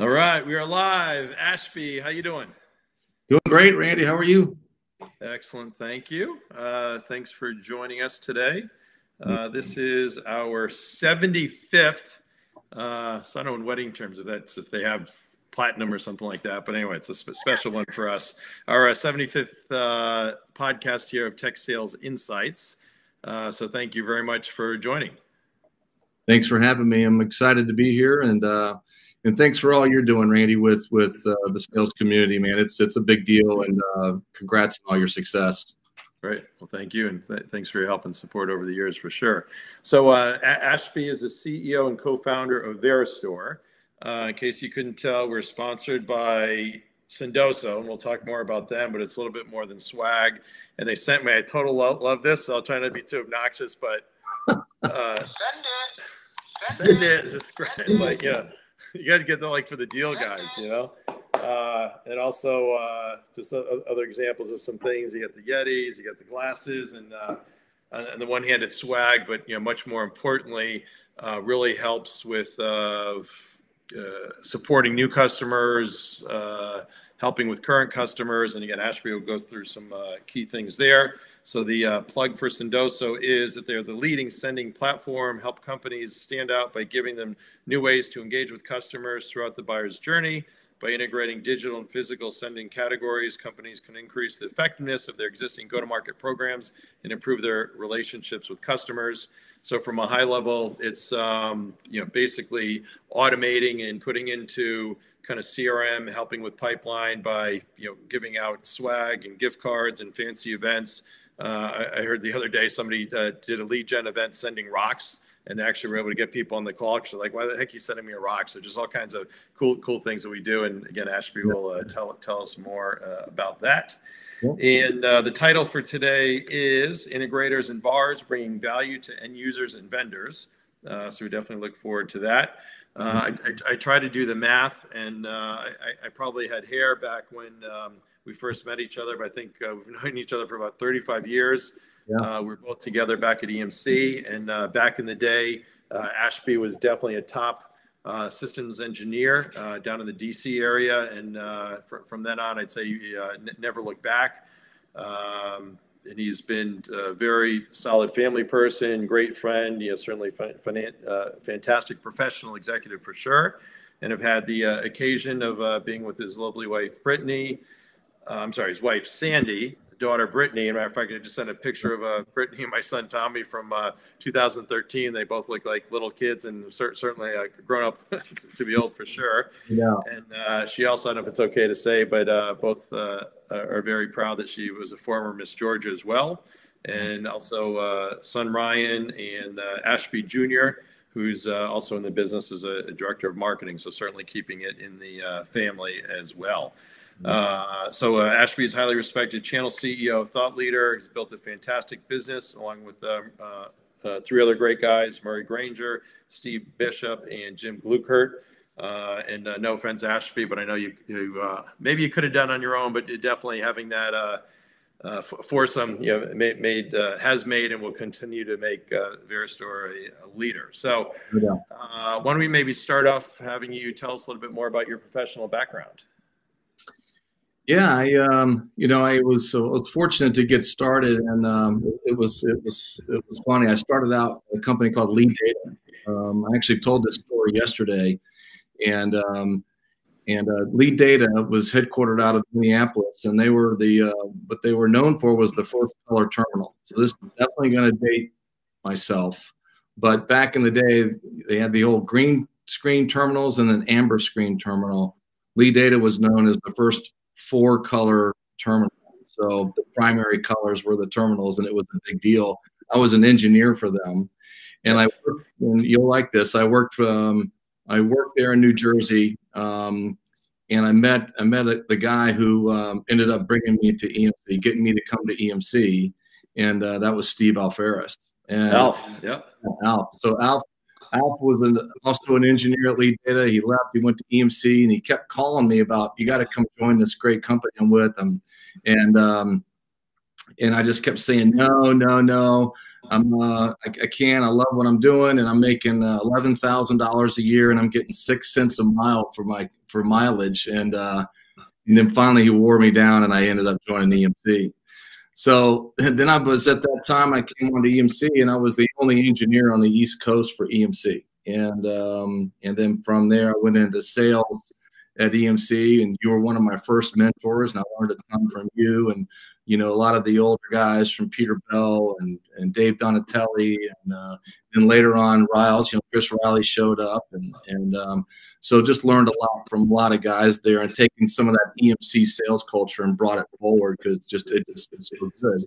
All right, we are live. Ashby, how you doing? Doing great, Randy. How are you? Excellent, thank you. Uh, thanks for joining us today. Uh, this is our 75th. Uh, so I don't know in wedding terms if that's if they have platinum or something like that. But anyway, it's a sp- special one for us. Our uh, 75th uh, podcast here of Tech Sales Insights. Uh, so thank you very much for joining. Thanks for having me. I'm excited to be here, and uh, and thanks for all you're doing, Randy, with with uh, the sales community, man. It's it's a big deal, and uh, congrats on all your success. Great. Well, thank you, and th- thanks for your help and support over the years for sure. So, uh, Ashby is the CEO and co-founder of Veristor. Uh, in case you couldn't tell, we're sponsored by Sendoso, and we'll talk more about them. But it's a little bit more than swag. And they sent me. I total love, love this. So I'll try not to be too obnoxious, but uh, Send it. Send, send it. it. Just it's like yeah, you got to get that like for the deal guys, you know. Uh, and also uh, just other examples of some things. You got the Yetis, you got the glasses, and uh, on the one hand, it's swag, but you know, much more importantly, uh, really helps with uh, uh, supporting new customers, uh, helping with current customers, and again, Ashby will go through some uh, key things there. So the uh, plug for Sendoso is that they're the leading sending platform, help companies stand out by giving them new ways to engage with customers throughout the buyer's journey. By integrating digital and physical sending categories, companies can increase the effectiveness of their existing go-to-market programs and improve their relationships with customers. So, from a high level, it's um, you know basically automating and putting into kind of CRM, helping with pipeline by you know giving out swag and gift cards and fancy events. Uh, I, I heard the other day somebody uh, did a lead gen event sending rocks and they actually were able to get people on the call because they're like, why the heck are you sending me a rock? So just all kinds of cool, cool things that we do. And again, Ashby will uh, tell, tell us more uh, about that. And uh, the title for today is Integrators and Bars Bringing Value to End Users and Vendors. Uh, so we definitely look forward to that. Uh, I, I, I try to do the math, and uh, I, I probably had hair back when um, we first met each other, but I think uh, we've known each other for about 35 years. Yeah. Uh, we're both together back at EMC, and uh, back in the day, uh, Ashby was definitely a top uh, systems engineer uh, down in the DC area, and uh, fr- from then on, I'd say uh, n- never look back. Um, and he's been a very solid family person, great friend. You know, certainly fin- finan- uh, fantastic professional executive for sure. And have had the uh, occasion of uh, being with his lovely wife Brittany. Uh, I'm sorry, his wife Sandy, daughter Brittany. And matter of fact, I just sent a picture of uh, Brittany and my son Tommy from uh, 2013. They both look like little kids, and cer- certainly uh, grown up to be old for sure. Yeah. And uh, she also, I don't know if it's okay to say, but uh, both uh, are very proud that she was a former Miss Georgia as well. And also, uh, son Ryan and uh, Ashby Jr., who's uh, also in the business as a, a director of marketing. So, certainly keeping it in the uh, family as well. Uh, so, uh, Ashby is highly respected channel CEO, thought leader. He's built a fantastic business along with um, uh, uh, three other great guys Murray Granger, Steve Bishop, and Jim Glukert. Uh, and uh, no offense, Ashby, but I know you, you uh, maybe you could have done on your own, but definitely having that uh, uh, foursome, you know, made, made uh, has made and will continue to make uh, Veristor a, a leader. So, uh, why don't we maybe start off having you tell us a little bit more about your professional background? Yeah, I um, you know, I was so I was fortunate to get started, and um, it was it was it was funny. I started out a company called Lee Data. Um, I actually told this story yesterday, and um, and uh, Lee Data was headquartered out of Minneapolis, and they were the uh, what they were known for was the first color terminal. So this is definitely going to date myself, but back in the day, they had the old green screen terminals and an amber screen terminal. Lee Data was known as the first four color terminal. So the primary colors were the terminals, and it was a big deal. I was an engineer for them, and I worked. And you'll like this. I worked. Um, I worked there in New Jersey, um, and I met. I met a, the guy who um, ended up bringing me to EMC, getting me to come to EMC, and uh, that was Steve Alferis. And Alf, yeah. Alf. So Alf, Alf was an, also an engineer at Lee Data. He left. He went to EMC, and he kept calling me about you got to come join this great company I'm with. Um, and um, and I just kept saying no, no, no. I'm uh, I, I can't. I love what I'm doing, and I'm making uh, eleven thousand dollars a year, and I'm getting six cents a mile for my for mileage, and uh, and then finally he wore me down, and I ended up joining EMC. So then I was at that time I came on to EMC, and I was the only engineer on the East Coast for EMC, and um, and then from there I went into sales at EMC, and you were one of my first mentors, and I learned a ton from you. And you know, a lot of the older guys from Peter Bell and and Dave Donatelli, and uh, and later on Riles, you know, Chris Riley showed up, and and um, so just learned a lot from a lot of guys there, and taking some of that EMC sales culture and brought it forward because just it just it's so good.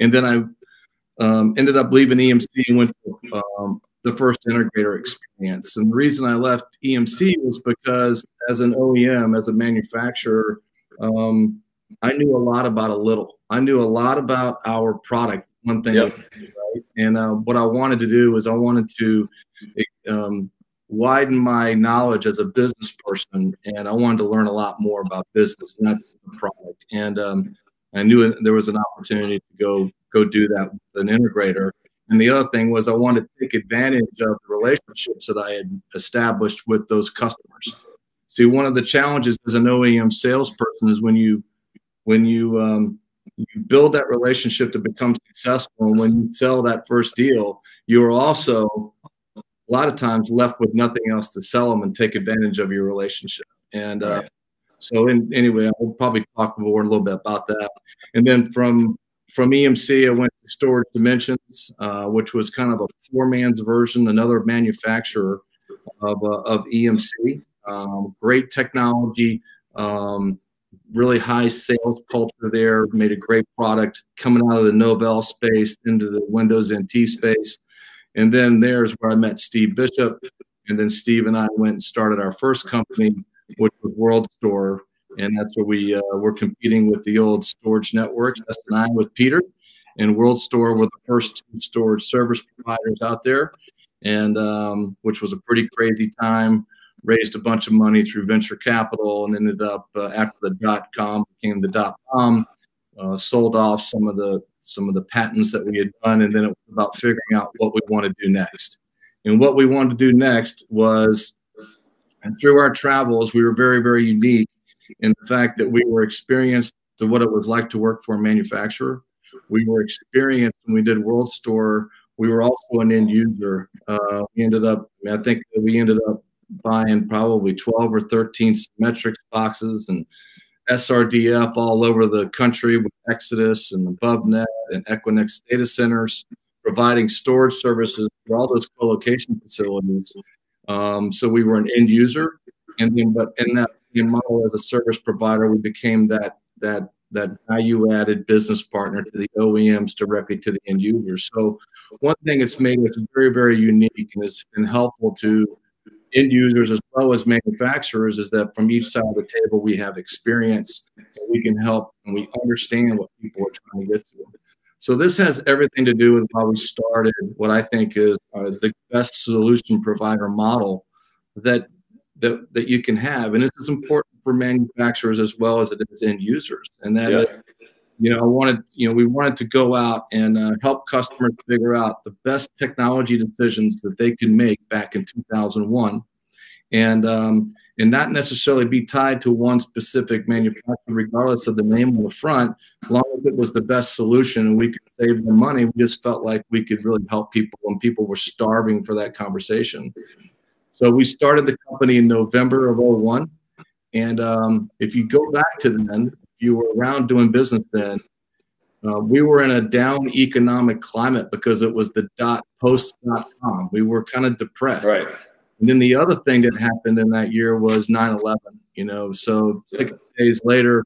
And then I um, ended up leaving EMC and went to um, the first integrator experience. And the reason I left EMC was because as an OEM, as a manufacturer, um, I knew a lot about a little. I knew a lot about our product. One thing, yep. right? And uh, what I wanted to do was I wanted to um, widen my knowledge as a business person, and I wanted to learn a lot more about business, not just the product. And um, I knew there was an opportunity to go go do that with an integrator. And the other thing was I wanted to take advantage of the relationships that I had established with those customers. See, one of the challenges as an OEM salesperson is when you when you um, you build that relationship to become successful, and when you sell that first deal, you are also a lot of times left with nothing else to sell them and take advantage of your relationship. And uh, so, in, anyway, I'll probably talk more a little bit about that. And then from from EMC, I went to Storage Dimensions, uh, which was kind of a four man's version, another manufacturer of, uh, of EMC. Um, great technology, um, really high sales culture there, made a great product coming out of the Novell space into the Windows NT space. And then there's where I met Steve Bishop. And then Steve and I went and started our first company, which was World Store and that's where we uh, were competing with the old storage networks, S&I with Peter, and WorldStor were the first two storage service providers out there, and um, which was a pretty crazy time. Raised a bunch of money through venture capital and ended up uh, after the dot com became the dot com. Uh, sold off some of the some of the patents that we had done, and then it was about figuring out what we want to do next. And what we wanted to do next was, and through our travels, we were very very unique in the fact that we were experienced to what it was like to work for a manufacturer. We were experienced when we did WorldStor. We were also an end user. Uh, we ended up, I think we ended up buying probably 12 or 13 Symmetrix boxes and SRDF all over the country with Exodus and AboveNet and Equinix data centers, providing storage services for all those co-location facilities. Um, so we were an end user, and then but in that model as a service provider, we became that that that value added business partner to the OEMs directly to the end users. So one thing it's made us very, very unique and has been helpful to end users as well as manufacturers is that from each side of the table we have experience and we can help and we understand what people are trying to get to. So this has everything to do with how we started what I think is uh, the best solution provider model that that, that you can have. And this is important for manufacturers as well as it is end users. And that, yeah. You know, I wanted, you know, we wanted to go out and uh, help customers figure out the best technology decisions that they can make back in 2001. And, um, and not necessarily be tied to one specific manufacturer, regardless of the name on the front, as long as it was the best solution and we could save them money. We just felt like we could really help people when people were starving for that conversation. So we started the company in November of 01. And um, if you go back to then, you were around doing business then, uh, we were in a down economic climate because it was the dot post dot com. We were kind of depressed. Right. And then the other thing that happened in that year was 9 11, you know. So six days later,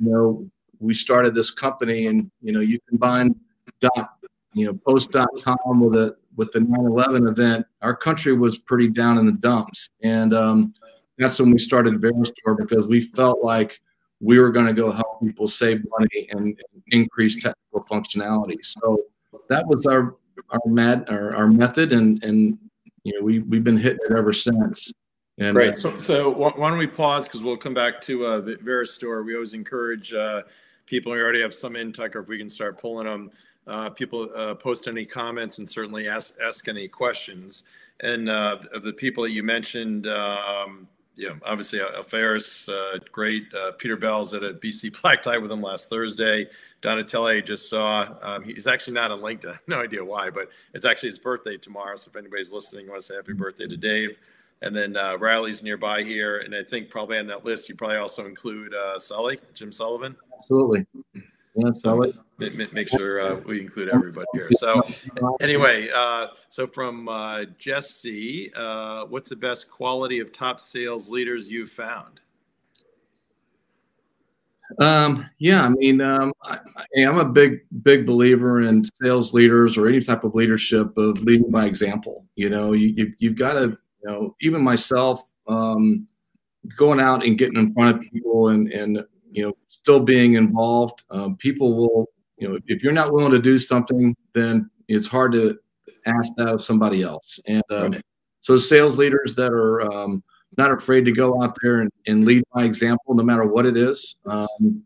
you know, we started this company and, you know, you combine dot, you know, post dot com with a with the 9/11 event, our country was pretty down in the dumps, and um, that's when we started Veristor because we felt like we were going to go help people save money and, and, increase technical functionality. So that was our our, med, our, our method, and and you know we we've been hitting it ever since. And, Great. Uh, so, so why don't we pause because we'll come back to uh, Veristor. We always encourage uh, people we already have some in Tucker if we can start pulling them uh, people uh, post any comments and certainly ask ask any questions and uh, of the people that you mentioned um, yeah, obviously Alferis, uh, great. Uh, Peter Bell's at a BC Black Tie with him last Thursday. Donatelli just saw. Um, he's actually not on LinkedIn. No idea why, but it's actually his birthday tomorrow. So if anybody's listening, I want to say happy birthday to Dave. And then uh, Riley's nearby here, and I think probably on that list you probably also include uh, Sully, Jim Sullivan. Absolutely. That's so make sure uh, we include everybody here. So anyway, uh, so from uh, Jesse, uh, what's the best quality of top sales leaders you've found? Um, yeah, I mean, um, I, am a big, big believer in sales leaders or any type of leadership of leading by example. You know, you, you have got to, you know, even myself, um, going out and getting in front of people and and you know still being involved. Um, people will, you know, if you're not willing to do something, then it's hard to ask that of somebody else. And um, right. so sales leaders that are um, not afraid to go out there and, and, lead by example, no matter what it is, um,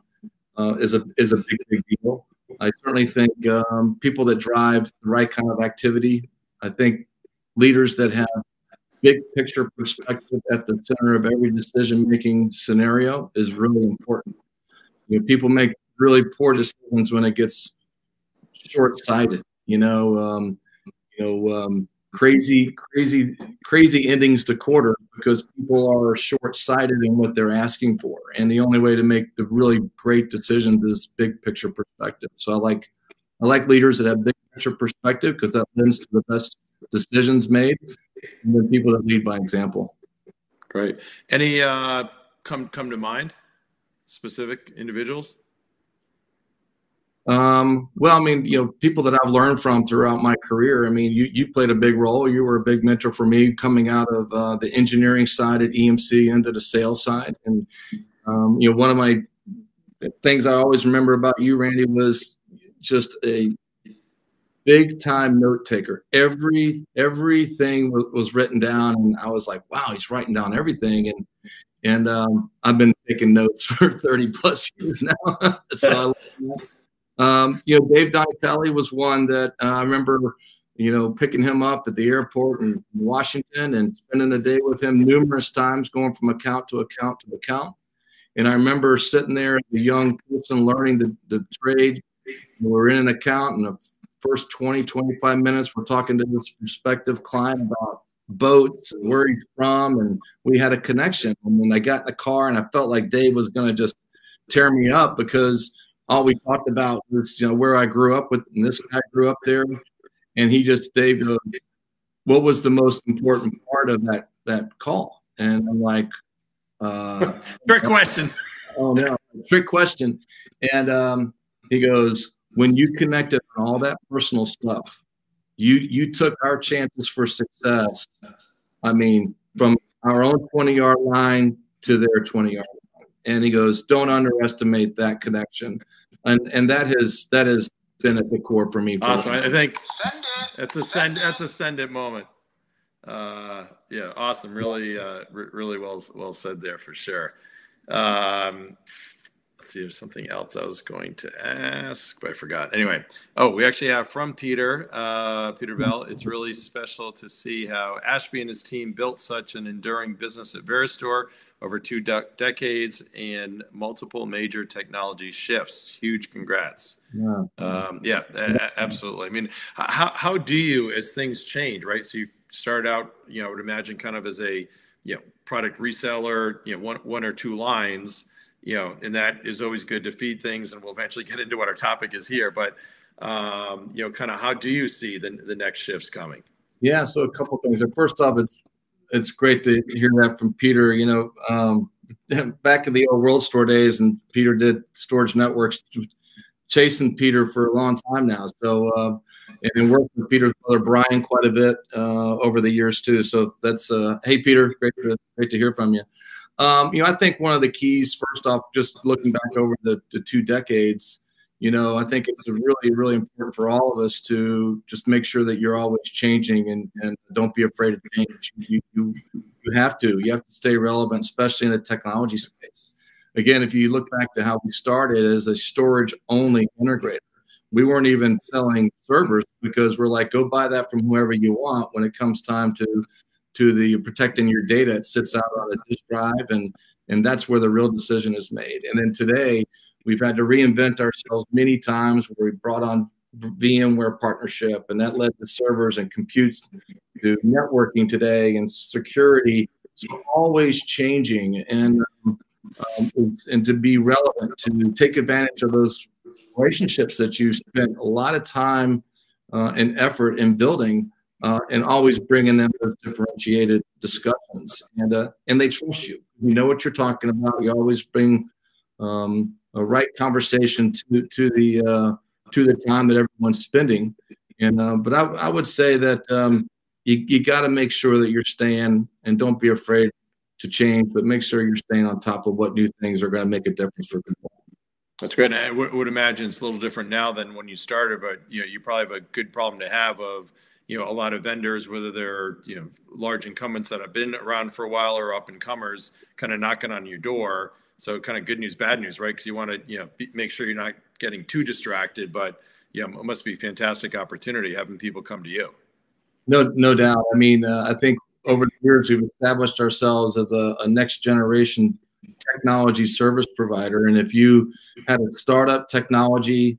uh, is a is a big big deal. I certainly think um, people that drive the right kind of activity. I think leaders that have big picture perspective at the center of every decision making scenario is really important. You know, people make really poor decisions when it gets short sighted. You know, um, you know, um, crazy, crazy, crazy endings to quarter because people are short sighted in what they're asking for, and the only way to make the really great decisions is big picture perspective. So I like, I like leaders that have big picture perspective because that lends to the best decisions made and then people that lead by example. Great. Any uh, come come to mind? Specific individuals? Um, well, I mean, you know, people that I've learned from throughout my career. I mean, you you played a big role. You were a big mentor for me coming out of uh, the engineering side at EMC into the sales side. And um, you know, one of my things I always remember about you, Randy, was just a big time note taker. Every everything was, was, written down, and I was like, "Wow, he's writing down everything." And and um, I've been taking notes for thirty plus years now. so, um, you know, Dave Donatelli was one that uh, I remember. You know, picking him up at the airport in Washington and spending a day with him numerous times, going from account to account to account. And I remember sitting there as a young person learning the, the trade. We were in an account, and a first 20, 25 minutes, we're talking to this prospective client about boats and where he's from. And we had a connection. And when I got in the car and I felt like Dave was going to just tear me up because all we talked about was, you know, where I grew up with, and this guy grew up there. And he just, Dave goes, what was the most important part of that, that call? And I'm like, uh, trick question. Oh no, trick question. And um, he goes, when you connected on all that personal stuff, you you took our chances for success. I mean, from our own 20 yard line to their 20 yard line. And he goes, don't underestimate that connection. And and that has that has been at the core for me. For awesome. I think that's a send that's a send it moment. Uh, yeah, awesome. Really, uh, really well well said there for sure. Um, let's see, there's something else I was going to ask, but I forgot. Anyway, oh, we actually have from Peter, uh, Peter Bell. It's really special to see how Ashby and his team built such an enduring business at Veristor over two de- decades and multiple major technology shifts. Huge congrats. Yeah, um, yeah, a- absolutely. I mean, how, how do you, as things change, right? So you start out, you know, I would imagine kind of as a, you know, product reseller, you know, one, one or two lines you know, and that is always good to feed things. And we'll eventually get into what our topic is here. But, um, you know, kind of how do you see the, the next shifts coming? Yeah. So a couple things. First off, it's, it's great to hear that from Peter. You know, um, back in the old WorldStor days, and Peter did storage networks, chasing Peter for a long time now. So, uh, and worked with Peter's brother Brian quite a bit uh, over the years too. So that's uh, hey Peter, great to great to hear from you. Um, you know, I think one of the keys, first off, just looking back over the, the two decades, you know, I think it's really, really important for all of us to just make sure that you're always changing and, and don't be afraid of change. You, you, you have to. You have to stay relevant, especially in the technology space. again, if you look back to how we started as a storage only integrator, we weren't even selling servers because we're like, go buy that from whoever you want. When it comes time to to the protecting your data, it sits out on a disk drive, and and that's where the real decision is made. And then today, we've had to reinvent ourselves many times where we brought on VMware partnership, and that led to servers and computes to networking today and security. So always changing, and um, and to be relevant, to take advantage of those relationships that you spent a lot of time uh, and effort in building, uh, and always bringing them to differentiated discussions, and uh, and they trust you. You know what you're talking about. You always bring um, a right conversation to to the uh, to the time that everyone's spending. And uh, but I, I would say that um, you you got to make sure that you're staying and don't be afraid to change, but make sure you're staying on top of what new things are going to make a difference for people. That's great. I would imagine it's a little different now than when you started, but you know you probably have a good problem to have of you know a lot of vendors, whether they're you know large incumbents that have been around for a while or up and comers, kind of knocking on your door so kind of good news, bad news, right? Because you want to, you know, be, make sure you're not getting too distracted. But yeah, it must be a fantastic opportunity having people come to you. No, no doubt. I mean, uh, I think over the years we've established ourselves as a, a next generation technology service provider. And if you had a startup technology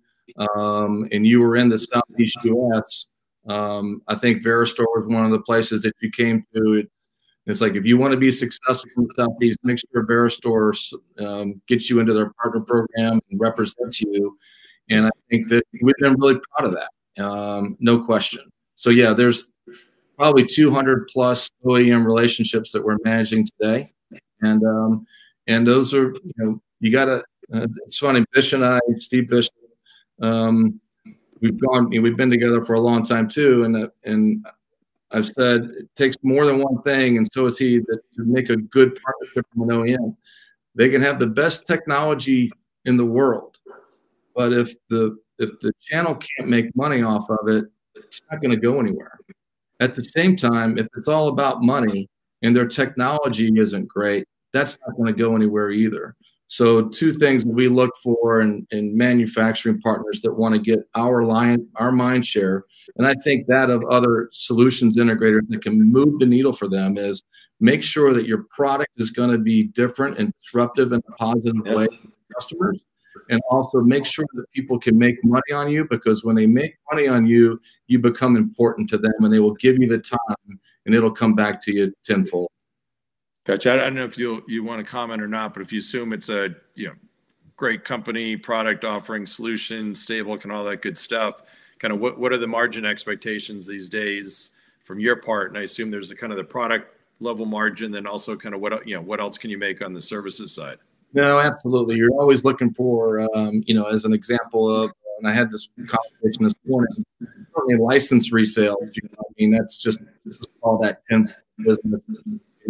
um, and you were in the Southeast US, um, I think Veristor was one of the places that you came to. It, it's like if you want to be successful in the Southeast, make sure Veristor um, gets you into their partner program and represents you. And I think that we've been really proud of that, um, no question. So yeah, there's probably 200 plus OEM relationships that we're managing today, and um, and those are you know you gotta. Uh, it's funny, Bish and I, Steve Bish, um, we've gone, we've been together for a long time too, and uh, and I've said it takes more than one thing, and so is he, that to make a good partnership from an OEM. They can have the best technology in the world, but if the if the channel can't make money off of it, it's not going to go anywhere. At the same time, if it's all about money and their technology isn't great, that's not going to go anywhere either. So two things we look for in, in manufacturing partners that want to get our line, our mind share, and I think that of other solutions integrators that can move the needle for them is make sure that your product is going to be different and disruptive in a positive way for customers. And also make sure that people can make money on you because when they make money on you, you become important to them and they will give you the time and it'll come back to you tenfold. Gotcha. I don't know if you you want to comment or not, but if you assume it's a you know great company, product offering, solution, stable, and all that good stuff, kind of what what are the margin expectations these days from your part? And I assume there's a kind of the product level margin, then also kind of what you know what else can you make on the services side? No, absolutely. You're always looking for um, you know as an example of. And I had this conversation this morning. License resale. You know, I mean, that's just, all that 10th business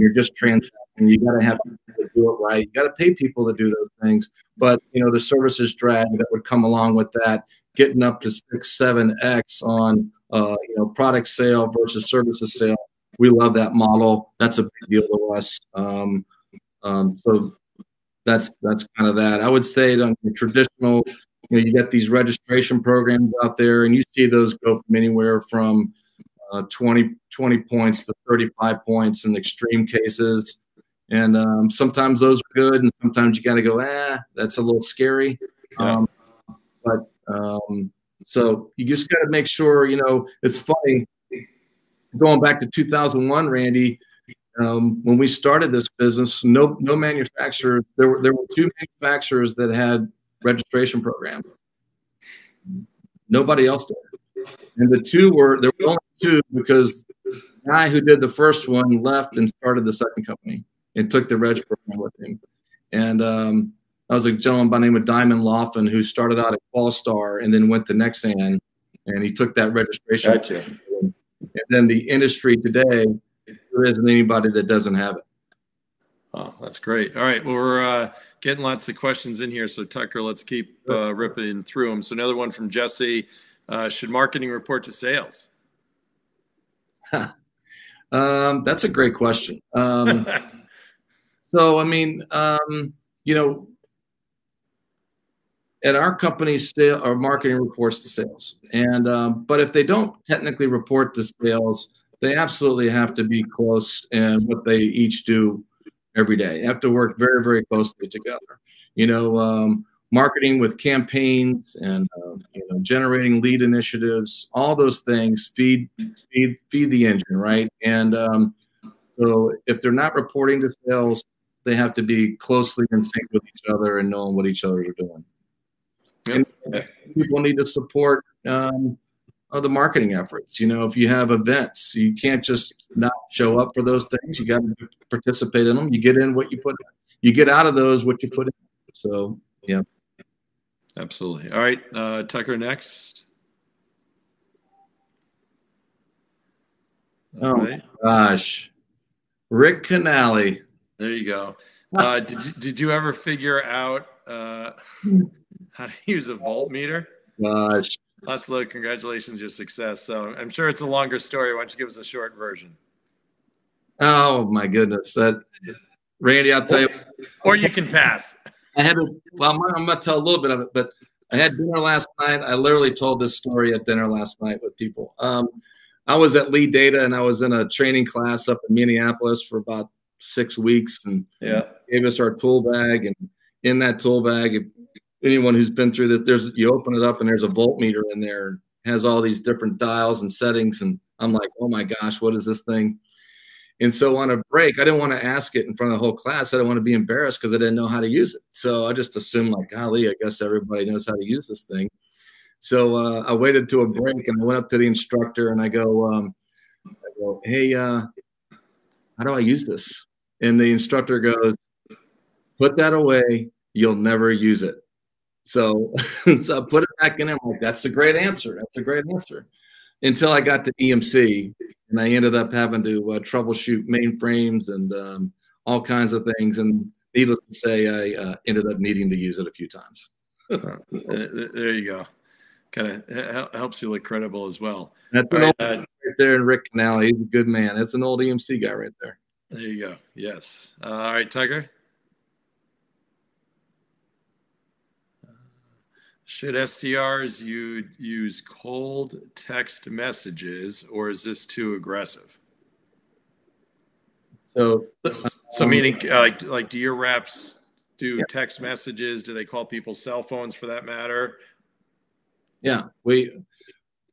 you're just transacting. You got to have to do it right. You got to pay people to do those things. But you know the services drag that would come along with that, getting up to six, seven x on uh, you know product sale versus services sale. We love that model. That's a big deal to us. Um, um, so that's that's kind of that. I would say on the traditional, you know, you get these registration programs out there, and you see those go from anywhere from uh, 20, 20 points to 35 points in extreme cases. And um, sometimes those are good, and sometimes you got to go, ah, that's a little scary. Um, but um, so you just got to make sure, you know, it's funny. Going back to 2001, Randy, um, when we started this business, no no manufacturer. There were there were two manufacturers that had registration programs. Nobody else did and the two were there were only two because the guy who did the first one left and started the second company and took the reg program with him. And um, I was a gentleman by the name of Diamond Laughlin who started out at Qualstar and then went to Nexsan, and he took that registration. Gotcha. And then the industry today, there isn't anybody that doesn't have it. Oh, that's great. All right. Well, we're uh, getting lots of questions in here. So, Tucker, let's keep uh, ripping through them. So, another one from Jesse. Uh, should marketing report to sales? um, that's a great question. Um, so, I mean, um, you know, at our company, sale our marketing reports to sales, and um, but if they don't technically report to sales, they absolutely have to be close in what they each do every day. They have to work very, very closely together. You know, um, marketing with campaigns and uh, you know generating lead initiatives, all those things feed feed feed the engine, right? And um, so if they're not reporting to sales, they have to be closely in sync with each other and knowing what each other are doing. Yep. people need to support um, the marketing efforts. You know, if you have events, you can't just not show up for those things. You got to participate in them. You get in what you put. You get out of those what you put in. So yeah. Absolutely. All right, uh, Tucker next. All oh right. gosh, Rick Canali. There you go. Uh, did you, did you ever figure out uh, how to use a voltmeter? Gosh, lots of congratulations, your success. So I'm sure it's a longer story. Why don't you give us a short version? Oh my goodness, that Randy, I'll tell you. Or you can pass. I had a, well, I'm, I'm going to tell a little bit of it, but I had dinner last night. I literally told this story at dinner last night with people. Um, I was at Lee Data and I was in a training class up in Minneapolis for about six weeks and yeah. gave us our tool bag. And in that tool bag, anyone who's been through this, there's you open it up and there's a voltmeter in there, has all these different dials and settings. And I'm like, oh my gosh, what is this thing? And so on a break, I didn't want to ask it in front of the whole class. I didn't want to be embarrassed because I didn't know how to use it. So I just assumed, like, golly, I guess everybody knows how to use this thing. So uh, I waited to a break and I went up to the instructor and I go, um, I go, hey, uh, how do I use this? And the instructor goes, put that away. You'll never use it. So, so I put it back in. I'm like, that's a great answer. That's a great answer. Until I got to EMC and I ended up having to uh, troubleshoot mainframes and um, all kinds of things. And needless to say, I uh, ended up needing to use it a few times. There you go. Kind of helps you look credible as well. That's right, uh, right there in Rick Canal. He's a good man. That's an old EMC guy right there. There you go. Yes. Uh, all right, Tiger. Should SDRs you use cold text messages or is this too aggressive? So, so meaning uh, like, like do your reps do yeah. text messages? Do they call people's cell phones for that matter? Yeah, we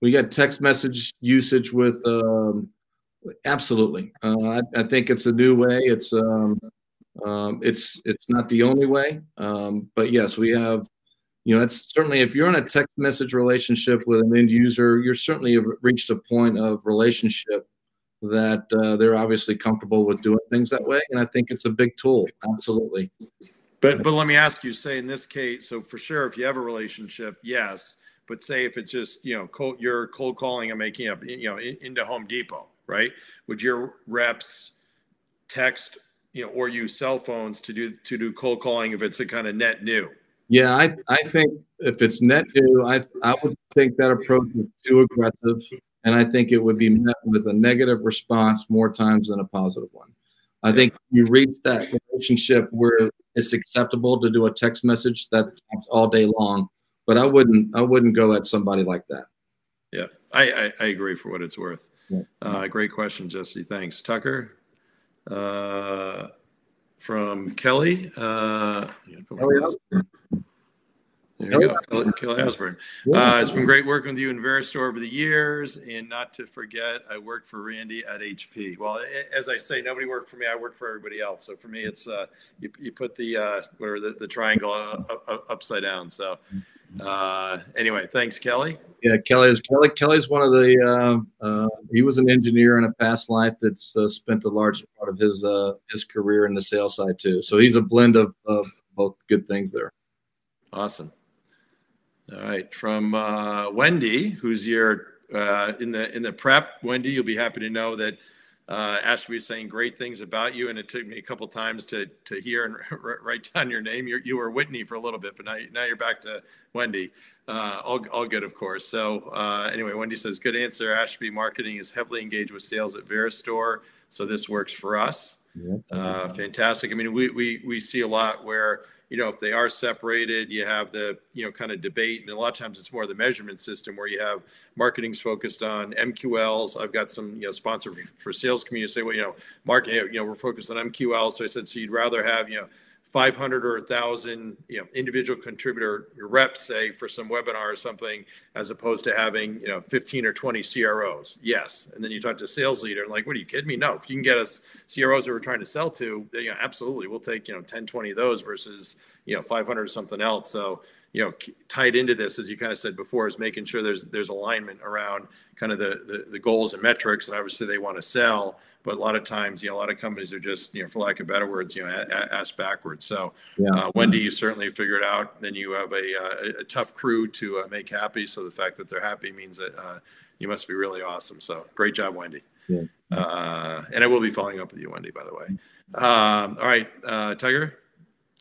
we got text message usage with um, absolutely. Uh, I, I, think it's a new way. It's um, um, it's it's not the only way, um, but yes, we have you know, it's certainly if you're in a text message relationship with an end user, you're certainly reached a point of relationship that uh, they're obviously comfortable with doing things that way, and I think it's a big tool. Absolutely. But but let me ask you, say in this case, so for sure, if you have a relationship, yes. But say if it's just you know cold, you're cold calling and making up you know into Home Depot, right? Would your reps text you know or use cell phones to do to do cold calling if it's a kind of net new? Yeah, I, I think if it's net new, I, I would think that approach is too aggressive. And I think it would be met with a negative response more times than a positive one. I think you reach that relationship where it's acceptable to do a text message that all day long, but I wouldn't I wouldn't go at somebody like that. Yeah, I, I, I agree for what it's worth. Yeah. Uh, great question, Jesse. Thanks, Tucker. Uh, from Kelly. Uh, there you go, Kelly, Kelly Osborne. Uh, it's been great working with you in Veristor over the years, and not to forget, I worked for Randy at HP. Well, as I say, nobody worked for me; I worked for everybody else. So for me, it's uh, you, you put the uh, whatever the, the triangle upside down. So uh, anyway, thanks, Kelly. Yeah, Kelly is Kelly. Kelly's one of the. Uh, uh, he was an engineer in a past life that's uh, spent a large part of his uh, his career in the sales side too. So he's a blend of, of both good things there. Awesome. All right, from uh, Wendy, who's your uh, in the in the prep. Wendy, you'll be happy to know that uh, Ashby is saying great things about you, and it took me a couple times to to hear and write down your name. You're, you were Whitney for a little bit, but now now you're back to Wendy. Uh, all all good, of course. So uh, anyway, Wendy says good answer. Ashby Marketing is heavily engaged with sales at Veristor, so this works for us. Yep. Uh, fantastic. I mean, we, we, we see a lot where, you know, if they are separated, you have the, you know, kind of debate. And a lot of times it's more the measurement system where you have marketing's focused on MQLs. I've got some, you know, sponsor for sales community say, well, you know, marketing, you know, we're focused on MQL. So I said, so you'd rather have, you know, 500 or 1000 you know individual contributor reps say for some webinar or something as opposed to having you know 15 or 20 CROs yes. And then you talk to a sales leader and like what are you kidding me? No. If you can get us CROs that we're trying to sell to you know, absolutely we'll take you know 10 20 of those versus you know 500 or something else. So you know tied into this as you kind of said before is making sure there's there's alignment around kind of the the, the goals and metrics and obviously they want to sell but a lot of times, you know, a lot of companies are just, you know, for lack of better words, you know, ass backwards. So, yeah. uh, Wendy, you certainly figured out. Then you have a, uh, a tough crew to uh, make happy. So the fact that they're happy means that uh, you must be really awesome. So great job, Wendy. Yeah. Uh, and I will be following up with you, Wendy, by the way. Um, all right, uh, Tiger,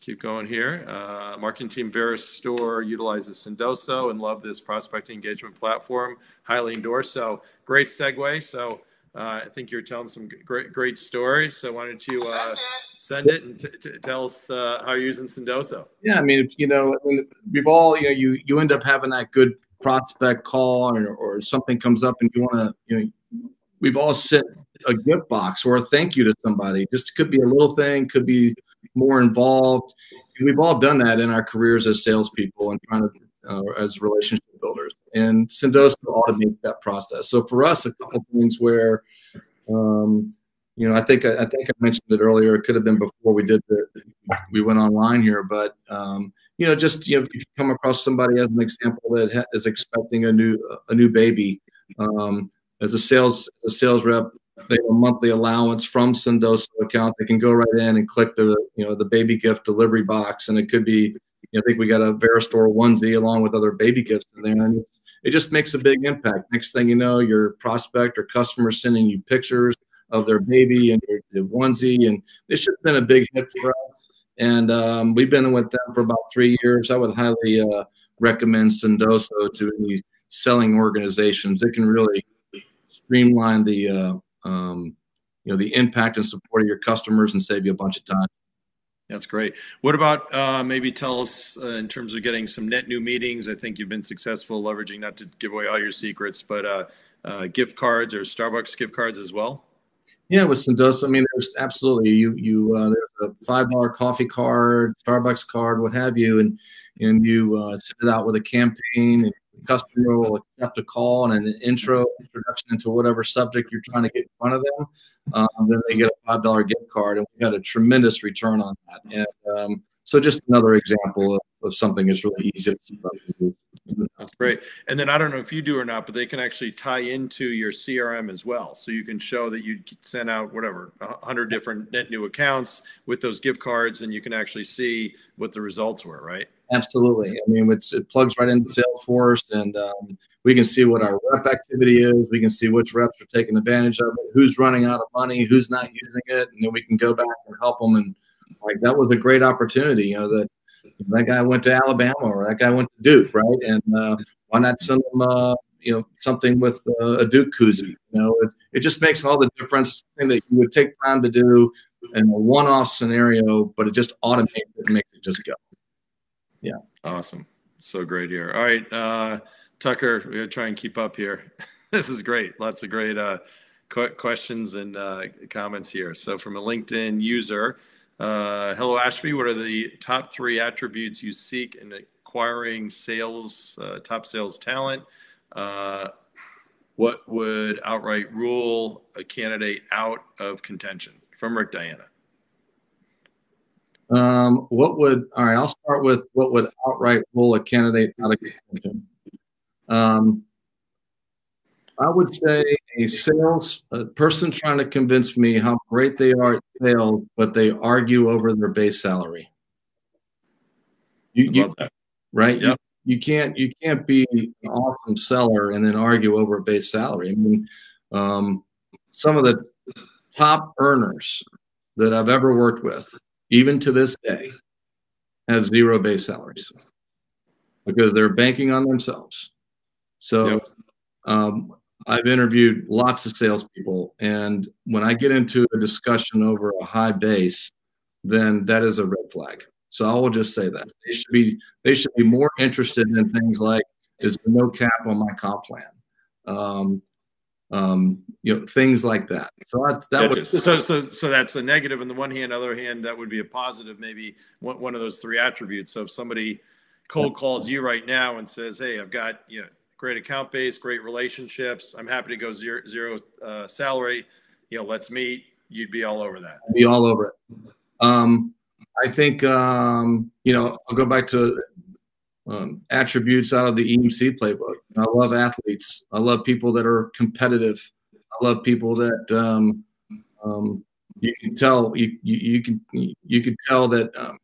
keep going here. marketing team Veristor utilizes Sendoso and love this prospecting engagement platform. Highly endorsed. So great segue. So uh, I think you're telling some great great stories. So why don't you uh, send it and t- t- tell us uh, how you're using Sendoso? Yeah, I mean, you know, we've all you know you you end up having that good prospect call or, or something comes up and you want to you know we've all sent a gift box or a thank you to somebody. Just could be a little thing, could be more involved. We've all done that in our careers as salespeople and trying to uh, as relationship builders. And Sendoso automates that process. So for us, a couple things where, um, you know, I think I, think I mentioned it earlier. It could have been before we did the we went online here, but um, you know, just you know, if you come across somebody as an example that ha- is expecting a new a new baby, um, as a sales as a sales rep, they have a monthly allowance from Sendoso account. They can go right in and click the you know the baby gift delivery box, and it could be I think we got a Veristor onesie along with other baby gifts in there, and it just makes a big impact. Next thing you know, your prospect or customer sending you pictures of their baby and their onesie, and it's just been a big hit for us. And um, we've been with them for about three years. I would highly uh, recommend Sendoso to any selling organizations. It can really streamline the uh, um, you know the impact and support of your customers and save you a bunch of time. That's great. What about uh, maybe tell us uh, in terms of getting some net new meetings? I think you've been successful leveraging, not to give away all your secrets, but uh, uh gift cards or Starbucks gift cards as well. Yeah, with Sendoso, I mean, there's absolutely you you uh, there's a five dollar coffee card, Starbucks card, what have you, and and you uh, send it out with a campaign and customer will accept a call and an intro introduction into whatever subject you're trying to get in front of them. Um, then they get a five dollar gift card, and we got a tremendous return on that. And um, so, just another example of, of something that's really easy to. That's great. And then I don't know if you do or not, but they can actually tie into your CRM as well. So you can show that you sent out whatever, 100 different net new accounts with those gift cards, and you can actually see what the results were, right? Absolutely. I mean, it plugs right into Salesforce, and um, we can see what our rep activity is. We can see which reps are taking advantage of it, who's running out of money, who's not using it, and then we can go back and help them. And like that was a great opportunity. You know that that guy went to Alabama or that guy went to Duke, right? And uh, why not send them, uh, you know, something with uh, a Duke koozie? You know, it, it just makes all the difference. Something that you would take time to do in a one-off scenario, but it just automates it and makes it just go. Yeah. Awesome. So great here. All right, uh, Tucker, we gotta try and keep up here. this is great. Lots of great uh, qu- questions and uh, comments here. So from a LinkedIn user. Uh, hello, Ashby. What are the top three attributes you seek in acquiring sales, uh, top sales talent? Uh, what would outright rule a candidate out of contention? From Rick Diana. Um, what would all right? I'll start with what would outright rule a candidate out of contention. Um, I would say a sales a person trying to convince me how great they are at sales, but they argue over their base salary. You, you right? Yep. You, you, can't you can't be an awesome seller and then argue over a base salary. I mean, um, some of the top earners that I've ever worked with, even to this day, have zero base salaries because they're banking on themselves. So yep. um, I've interviewed lots of salespeople, and when I get into a discussion over a high base, then that is a red flag. So I will just say that they should be they should be more interested in things like is there no cap on my comp plan, um, um, you know, things like that. So that that would so so so that's a negative on the one hand. Other hand, that would be a positive. Maybe one one of those three attributes. So if somebody cold calls you right now and says, "Hey, I've got you know great account base, great relationships. I'm happy to go zero zero uh, salary. You know, let's meet." You'd be all over that. Be all over it. Um, I think um, you know I'll go back to um, attributes out of the EMC playbook. I love athletes. I love people that are competitive. I love people that um, um, you can tell you, you, you can you can tell that um,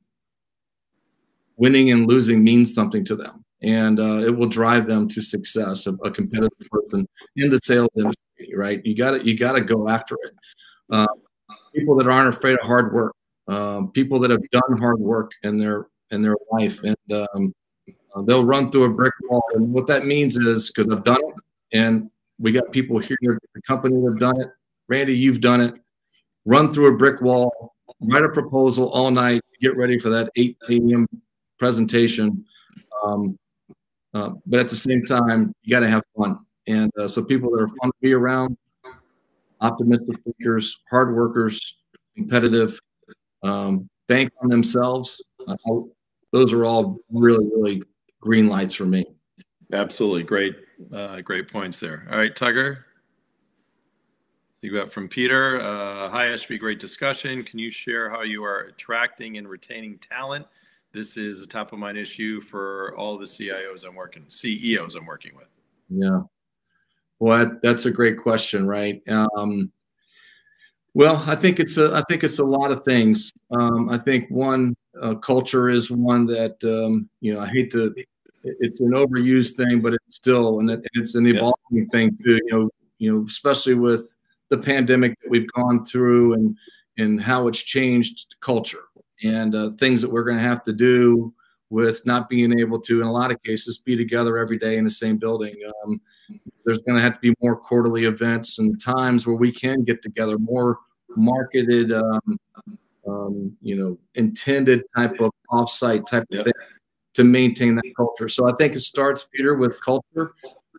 winning and losing means something to them, and uh, it will drive them to success. A, a, competitive person in the sales industry, right? You got to you got to go after it. Uh, people that aren't afraid of hard work um, people that have done hard work in their in their life, and um, uh, they'll run through a brick wall. And what that means is because I've done it, and we got people here at the company that have done it. Randy, you've done it. Run through a brick wall, write a proposal all night, get ready for that 8 a.m. presentation. Um, uh, but at the same time, you got to have fun. And uh, so people that are fun to be around, optimistic thinkers, hard workers, competitive, um, bank on themselves. Uh, those are all really, really green lights for me. Absolutely. Great, uh, great points there. All right, Tucker. You got from Peter. Uh, Hi, Ashby. Great discussion. Can you share how you are attracting and retaining talent? This is a top of mind issue for all the CIOs I'm working, CEOs I'm working with. Yeah. Well, that's a great question, right? Um, well, I think it's a I think it's a lot of things. Um, I think one uh, culture is one that um, you know I hate to. It's an overused thing, but it's still and it, it's an evolving yeah. thing too. You know, you know, especially with the pandemic that we've gone through and and how it's changed culture and uh, things that we're going to have to do with not being able to, in a lot of cases, be together every day in the same building. Um, there's going to have to be more quarterly events and times where we can get together, more marketed, um, um, you know, intended type of offsite type yep. of thing to maintain that culture. So I think it starts, Peter, with culture.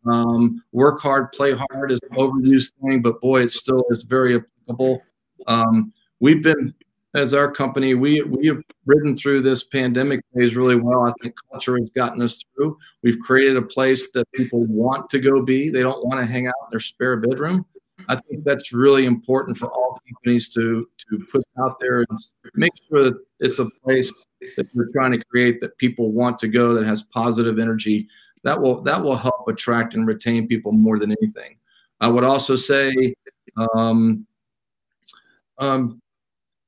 Um, work hard, play hard is an overused thing, but boy, it still is very applicable. Um, we've been as our company, we we have ridden through this pandemic phase really well. I think culture has gotten us through. We've created a place that people want to go be. They don't want to hang out in their spare bedroom. I think that's really important for all companies to to put out there and make sure that it's a place that we're trying to create that people want to go that has positive energy. That will that will help attract and retain people more than anything. I would also say um, um,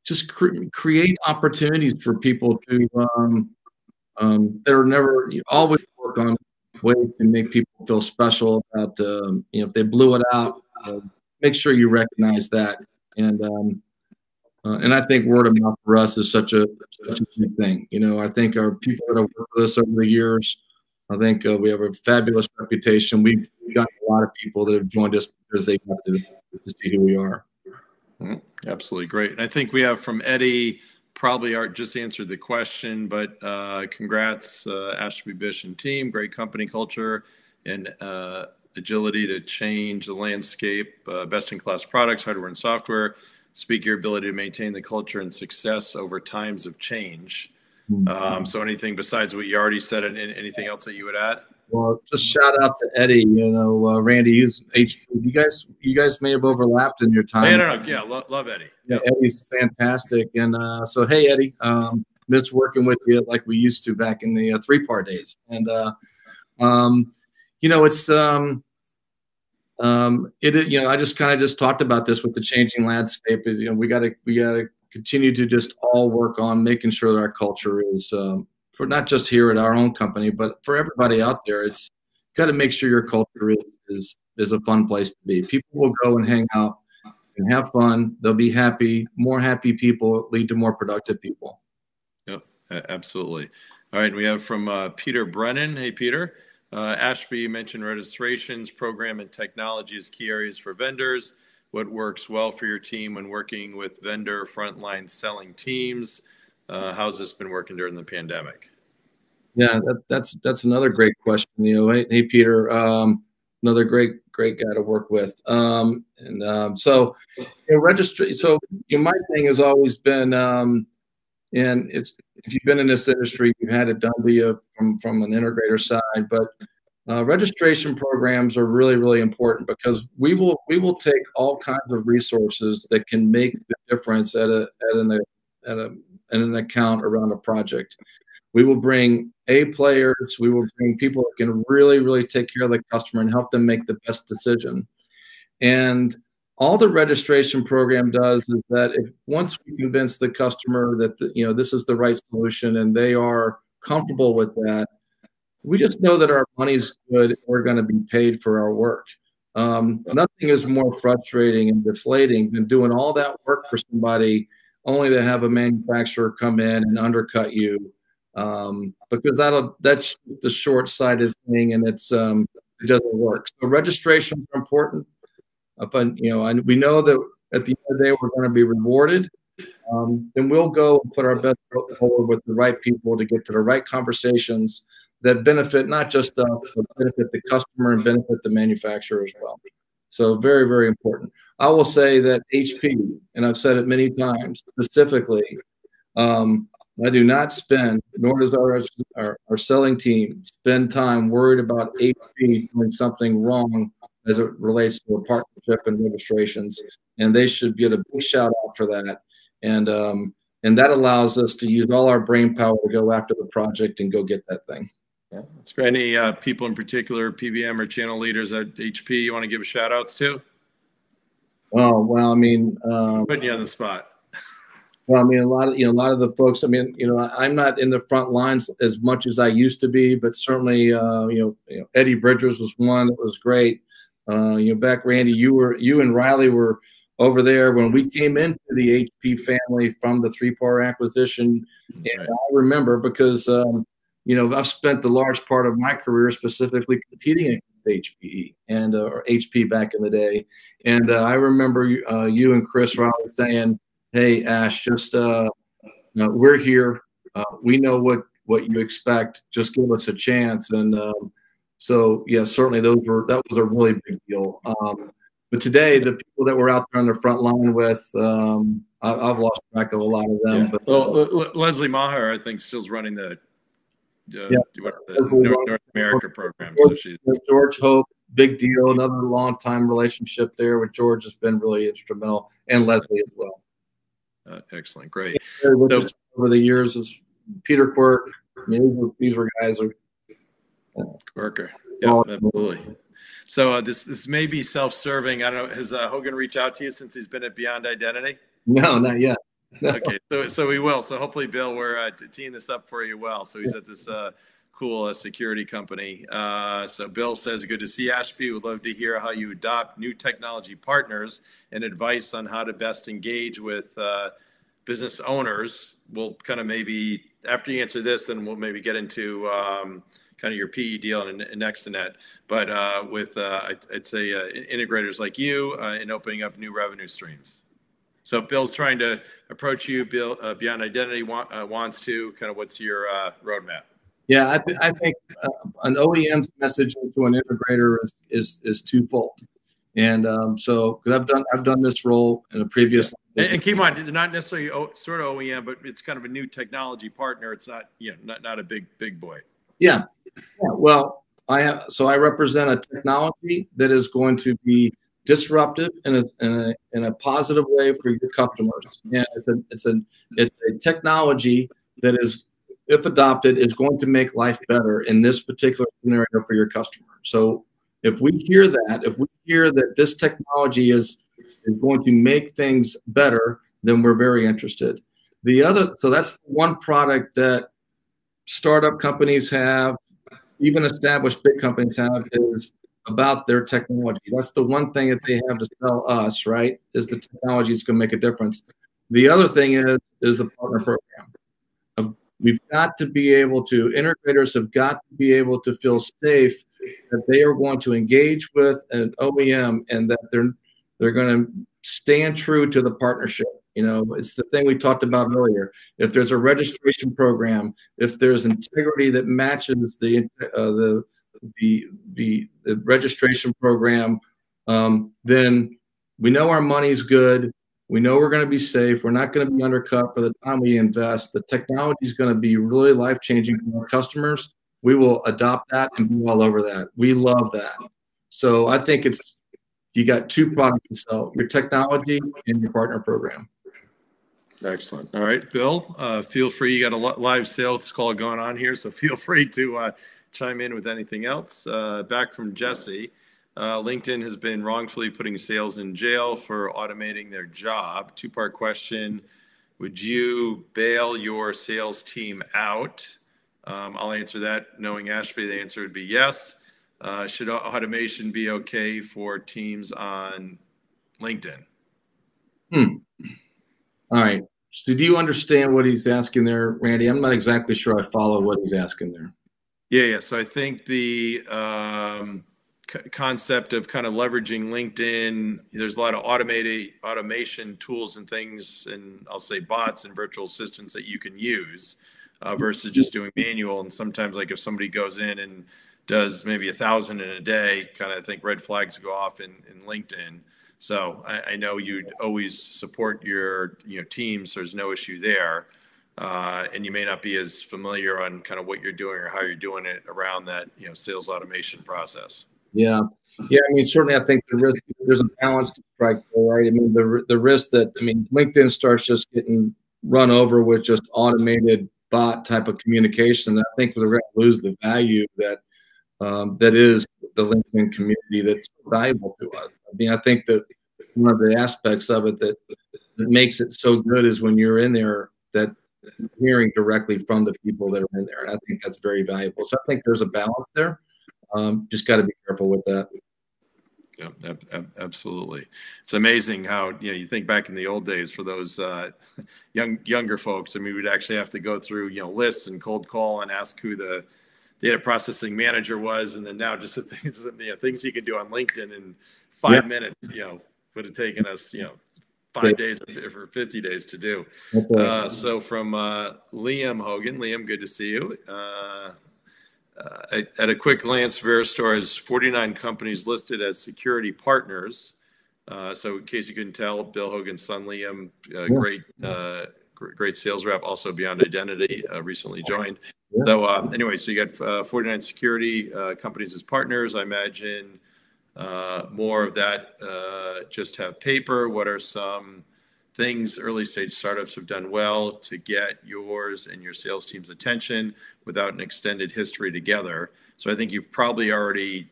just cre- create opportunities for people to um, um, that are never always work on ways to make people feel special about um, you know if they blew it out uh, make sure you recognize that and um, uh, and I think word of mouth for us is such a such a big thing you know I think our people that have worked with us over the years I think uh, we have a fabulous reputation we've got a lot of people that have joined us because they got to, to see who we are. Mm-hmm. Absolutely great. And I think we have from Eddie probably are just answered the question, but uh, congrats, uh, Ashby Bish and team. Great company culture and uh, agility to change the landscape. Uh, best in class products, hardware and software. Speak your ability to maintain the culture and success over times of change. Mm-hmm. Um, so, anything besides what you already said, and anything else that you would add? Well, just shout out to Eddie. You know, uh, Randy. He's HP. You guys, you guys may have overlapped in your time. Yeah, no, no, yeah, love, love Eddie. Yeah, Eddie's fantastic. And uh, so, hey, Eddie, um, miss working with you like we used to back in the uh, 3PAR days. And uh, um, you know, it's um, um, it. You know, I just kind of just talked about this with the changing landscape. Is you know, we got to we got to continue to just all work on making sure that our culture is um, for not just here at our own company, but for everybody out there. It's got to make sure your culture is, is is a fun place to be. People will go and hang out and have fun. They'll be happy. More happy people lead to more productive people. Yep, absolutely. All right, we have from uh, Peter Brennan. Hey, Peter. Uh, Ashby mentioned registrations, program, and technology as key areas for vendors. What works well for your team when working with vendor frontline selling teams? Uh, how's this been working during the pandemic? Yeah, that, that's that's another great question. You know, hey, hey Peter, um, another great great guy to work with. Um, and um, so, you know, registry. So, you know, my thing has always been, um, and if you've been in this industry, you've had it done to you from from an integrator side, but uh, registration programs are really really important because we will we will take all kinds of resources that can make the difference at a at an at a at an account around a project. We will bring A players. We will bring people that can really really take care of the customer and help them make the best decision. And all the registration program does is that if once we convince the customer that the, you know this is the right solution and they are comfortable with that we just know that our money's good we're going to be paid for our work. Um, nothing is more frustrating and deflating than doing all that work for somebody only to have a manufacturer come in and undercut you um, because that'll that's the short-sighted thing and it's um, it doesn't work. So registrations are important if I, you know, and we know that at the end of the day we're going to be rewarded, um, then we'll go and put our best foot forward with the right people to get to the right conversations that benefit not just us, but benefit the customer and benefit the manufacturer as well. So very, very important. I will say that HP, and I've said it many times, specifically, um, I do not spend, nor does our, our, our selling team spend time worried about HP doing something wrong as it relates to a partnership and registrations, and they should get a big shout out for that. And um, and that allows us to use all our brain power to go after the project and go get that thing. Yeah, that's great. Any uh, people in particular, PBM or channel leaders at HP, you want to give shout outs to? Oh well, I mean, um, putting you on the spot. Well, I mean, a lot of you know, a lot of the folks. I mean, you know, I'm not in the front lines as much as I used to be, but certainly, uh, you, know, you know, Eddie Bridgers was one that was great. Uh, you know, back Randy, you were you and Riley were over there when we came into the HP family from the 3PAR acquisition. And right. I remember because um, you know I've spent the large part of my career specifically competing against HPE and uh, or HP back in the day, and uh, I remember uh, you and Chris Riley saying, "Hey Ash, just uh, we're here. Uh, we know what what you expect. Just give us a chance." And um, so yeah, certainly those were that was a really big deal. Um, but today, the people that we're out there on the front line with, um, I, have lost track of a lot of them. Yeah. But well, uh, Leslie Maher, I think, still's running the, uh, yeah. the North, North, America program. George, so she's George Hope, big deal. Another long time relationship there with George has been really instrumental, and Leslie as well. Uh, excellent, great. So, over the years, is Peter Quirk. I mean, these were guys are Worker. Yeah, absolutely. So uh, this this may be self-serving. I don't know. Has uh, Hogan reached out to you since he's been at Beyond Identity? No, not yet. No. Okay, so so we will. So hopefully, Bill, we're uh, teeing this up for you well. So he's at this uh, cool uh, security company. Uh, so Bill says, "Good to see Ashby. Would love to hear how you adopt new technology partners and advice on how to best engage with uh, business owners." We'll kind of maybe after you answer this, then we'll maybe get into. Um, kind of your PE deal and, and Nextenet, but uh, with uh, I'd, I'd, say uh, integrators like you uh, in opening up new revenue streams. So Bill's trying to approach you. Bill uh, Beyond Identity want, uh, wants to kind of what's your roadmap? Yeah, I, th- I think an OEM's message to an integrator is is, is twofold. And um, so, because I've done I've done this role in a previous. Yeah. And, and, keep on, not necessarily sort of OEM, but it's kind of a new technology partner. It's not you know not not a big big boy. Yeah, yeah, well, I have, so I represent a technology that is going to be disruptive in a, in a, in a positive way for your customers. And it's a, it's a, it's a technology that is, if adopted, is going to make life better in this particular scenario for your customer. So if we hear that, if we hear that this technology is, is going to make things better, then we're very interested. The other, so that's one product that startup companies have, even established big companies have is about their technology. That's the one thing that they have to sell us, right? Is the technology is going to make a difference. The other thing is is the partner program We've got to be able to, integrators have got to be able to feel safe that they are going to engage with an OEM and that they're they're going to stand true to the partnership. You know, it's the thing we talked about earlier. If there's a registration program, if there's integrity that matches the uh, the, the the the registration program, um, then we know our money's good. We know we're going to be safe. We're not going to be undercut for the time we invest. The technology is going to be really life changing for our customers. We will adopt that and be all over that. We love that. So I think it's you got two products to sell: your technology and your partner program. Excellent. All right, Bill. Uh, feel free. You got a live sales call going on here, so feel free to uh, chime in with anything else. Uh, back from Jesse. Uh, LinkedIn has been wrongfully putting sales in jail for automating their job. Two part question Would you bail your sales team out? Um, I'll answer that knowing Ashby. The answer would be yes. Uh, should automation be okay for teams on LinkedIn? Hmm. All right. So do you understand what he's asking there, Randy? I'm not exactly sure I follow what he's asking there. Yeah, yeah. So I think the um, concept of kind of leveraging LinkedIn. There's a lot of automated automation tools and things, and I'll say bots and virtual assistants that you can use uh, versus just doing manual. And sometimes, like if somebody goes in and does maybe a thousand in a day, kind of think red flags go off in, in LinkedIn. So I, I know you'd always support your you know teams. So there's no issue there. Uh, and you may not be as familiar on kind of what you're doing or how you're doing it around that you know sales automation process. Yeah, yeah. I mean, certainly, I think the risk there's a balance to strike right? I mean, the the risk that I mean, LinkedIn starts just getting run over with just automated bot type of communication. I think we're going to lose the value that um, that is the LinkedIn community that's valuable to us. I mean, I think that one of the aspects of it that, that makes it so good is when you're in there that hearing directly from the people that are in there, and I think that's very valuable. So I think there's a balance there. Um, just got to be careful with that. Yeah, ab- ab- absolutely. It's amazing how you know you think back in the old days for those uh, young younger folks. I mean, we'd actually have to go through you know lists and cold call and ask who the data processing manager was, and then now just the things you know, things you can do on LinkedIn in five yeah. minutes. You know, would have taken us you know five days or 50 days to do. Uh, so from uh, Liam Hogan, Liam, good to see you. Uh, uh, at a quick glance, Veristor has 49 companies listed as security partners. Uh, so, in case you couldn't tell, Bill Hogan's son Liam, uh, great, uh, great sales rep, also Beyond Identity, uh, recently joined. So, uh, anyway, so you got uh, 49 security uh, companies as partners. I imagine uh, more of that just have paper. What are some things early stage startups have done well to get yours and your sales team's attention without an extended history together. So I think you've probably already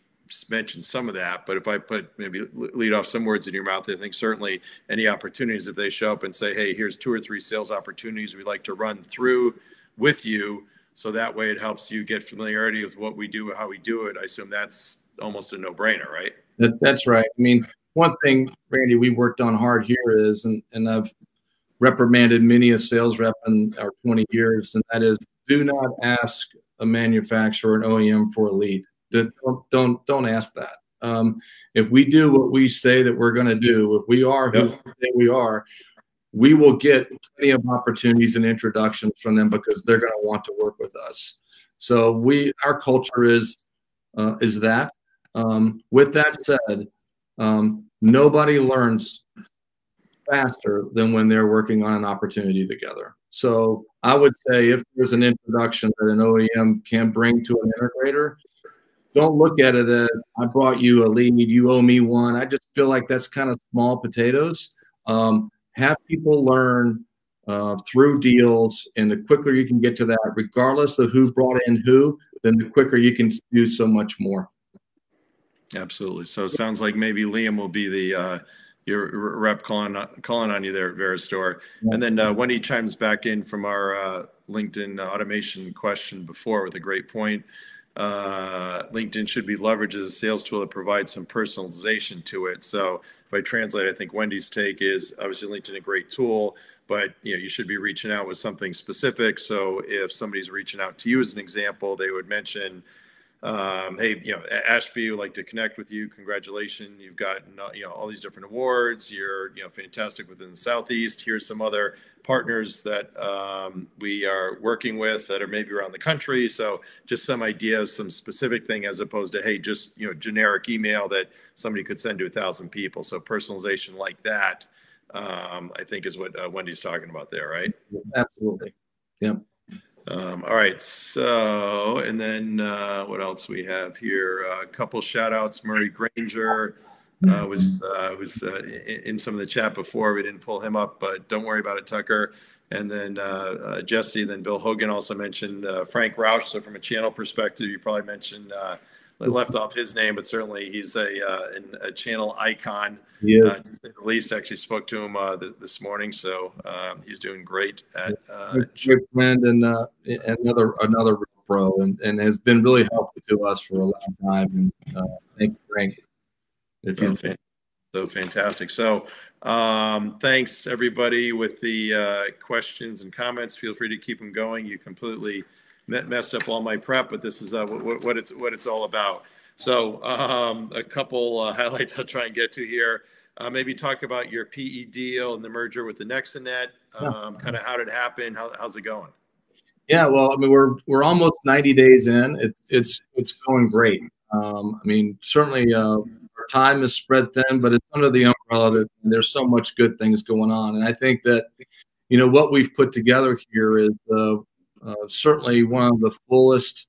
mentioned some of that, but if I put maybe lead off some words in your mouth, I think certainly any opportunities if they show up and say, "Hey, here's two or three sales opportunities we'd like to run through with you," so that way it helps you get familiarity with what we do, how we do it. I assume that's almost a no-brainer, right? That, that's right. I mean, one thing, Randy, we worked on hard here is, and, and I've reprimanded many a sales rep in our 20 years, and that is do not ask a manufacturer, an OEM for a lead. Don't don't, don't ask that. Um, if we do what we say that we're going to do, if we are who yep. we are, we will get plenty of opportunities and introductions from them because they're going to want to work with us. So we, our culture is uh, is that. Um, with that said, um, nobody learns faster than when they're working on an opportunity together. So I would say if there's an introduction that an OEM can bring to an integrator, don't look at it as I brought you a lead, you owe me one. I just feel like that's kind of small potatoes. Um, have people learn uh, through deals, and the quicker you can get to that, regardless of who brought in who, then the quicker you can do so much more. Absolutely. So it sounds like maybe Liam will be the uh, your rep calling calling on you there at Veristor. Yeah. And then uh, Wendy chimes back in from our uh, LinkedIn automation question before with a great point. Uh, LinkedIn should be leveraged as a sales tool that provides some personalization to it. So if I translate, I think Wendy's take is obviously LinkedIn a great tool, but you know you should be reaching out with something specific. So if somebody's reaching out to you as an example, they would mention um, hey, you know, Ashby would like to connect with you. Congratulations, you've gotten you know all these different awards. You're you know fantastic within the southeast. Here's some other partners that um, we are working with that are maybe around the country. So just some ideas, some specific thing, as opposed to hey, just you know generic email that somebody could send to a thousand people. So personalization like that, um, I think, is what uh, Wendy's talking about there, right? Absolutely. Yep. Um, all right. So, and then uh, what else we have here? Uh, a couple shout outs. Murray Granger uh, was uh, was uh, in, some of the chat before. We didn't pull him up, but don't worry about it, Tucker. And then uh, Jesse, then Bill Hogan also mentioned Frank Roush. So, from a channel perspective, you probably mentioned left off his name, but certainly he's a, uh, a channel icon. Yeah, uh, the least. Actually, spoke to him uh, th- this morning, so um, he's doing great at. Uh, great friend and uh, another another pro, and, and has been really helpful to us for a long time. And uh, thank you, Frank. If so fantastic. So um, thanks everybody with the uh, questions and comments. Feel free to keep them going. You completely messed up all my prep, but this is uh, what, what, it's what it's all about. So um, a couple uh, highlights I'll try and get to here. Uh, maybe talk about your PE deal and the merger with the Nexanet. Um, kind of how did it happen? How, how's it going? Yeah, well, I mean, we're we're almost 90 days in. It's it's it's going great. Um, I mean, certainly uh, our time is spread thin, but it's under the umbrella. That there's so much good things going on, and I think that you know what we've put together here is uh, uh, certainly one of the fullest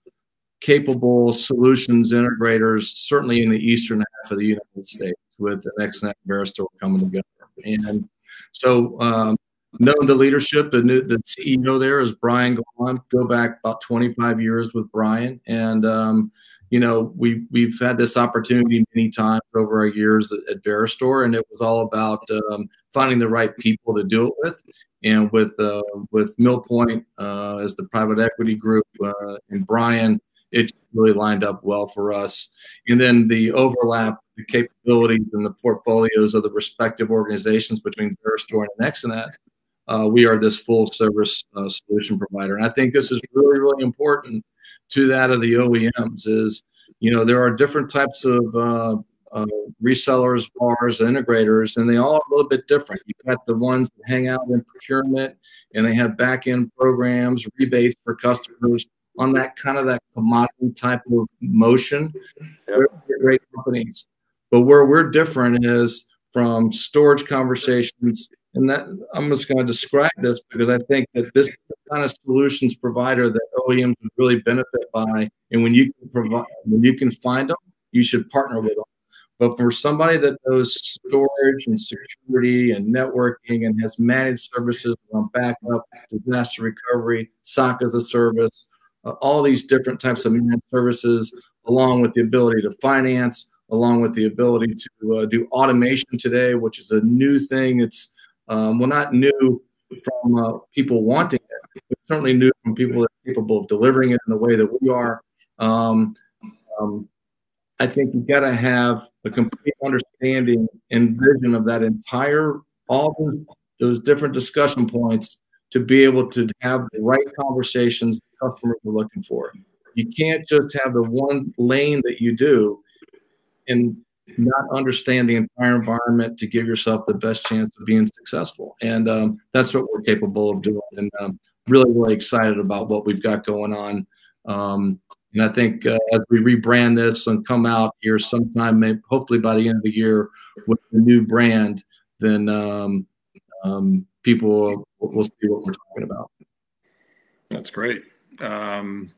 capable solutions integrators, certainly in the eastern half of the United States, with the NextNet and Veristor coming together. And so, um, known to leadership, the new the CEO there is Brian Golan. Go back about 25 years with Brian, and um, you know we we've had this opportunity many times over our years at, at Veristor, and it was all about um, finding the right people to do it with and with uh, with Millpoint uh, as the private equity group uh, and Brian, it really lined up well for us. And then the overlap, the capabilities, and the portfolios of the respective organizations between Veristor and Nexanet, uh, we are this full service uh, solution provider. And I think this is really really important to that of the OEMs. Is you know there are different types of uh, uh, resellers, VARs, integrators, and they all are a little bit different. You've got the ones that hang out in procurement and they have back end programs, rebates for customers on that kind of that commodity type of motion. Yep. They're great companies. But where we're different is from storage conversations. And that I'm just going to describe this because I think that this is the kind of solutions provider that OEMs would really benefit by. And when you can provide, when you can find them, you should partner with them but for somebody that knows storage and security and networking and has managed services on backup, disaster recovery, SOC as a service, uh, all these different types of managed services, along with the ability to finance, along with the ability to uh, do automation today, which is a new thing. It's um, well, not new from uh, people wanting it, but certainly new from people that are capable of delivering it in the way that we are. Um, um, I think you've got to have a complete understanding and vision of that entire all those, those different discussion points to be able to have the right conversations the customers are looking for. You can't just have the one lane that you do and not understand the entire environment to give yourself the best chance of being successful. And um, that's what we're capable of doing. And um, really, really excited about what we've got going on. Um, and I think uh, as we rebrand this and come out here sometime, maybe, hopefully by the end of the year with the new brand, then um, um, people will, will, see what we're talking about. That's great. Um,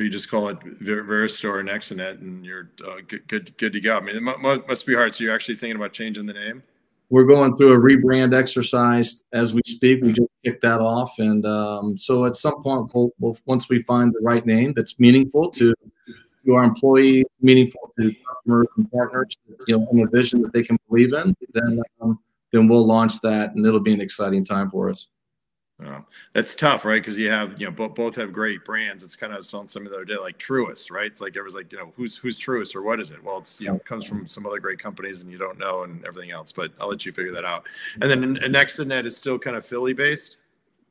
you just call it Veristor and Exanet, and you're uh, good, good, good to go. I mean, it must be hard. So you're actually thinking about changing the name? we're going through a rebrand exercise as we speak. We just kicked that off, and um, so at some point, we'll, we'll, once we find the right name that's meaningful to to our employees, meaningful to customers and partners, you know, in a vision that they can believe in, then um, then we'll launch that, and it'll be an exciting time for us. Oh, that's tough, right? Because you have, you know, both both have great brands. It's kind of on some of the other day, like Truist, right? It's like everyone's like, you know, who's who's Truist or what is it? Well, it's you know, it comes from some other great companies, and you don't know and everything else. But I'll let you figure that out. And then next in that is still kind of Philly based.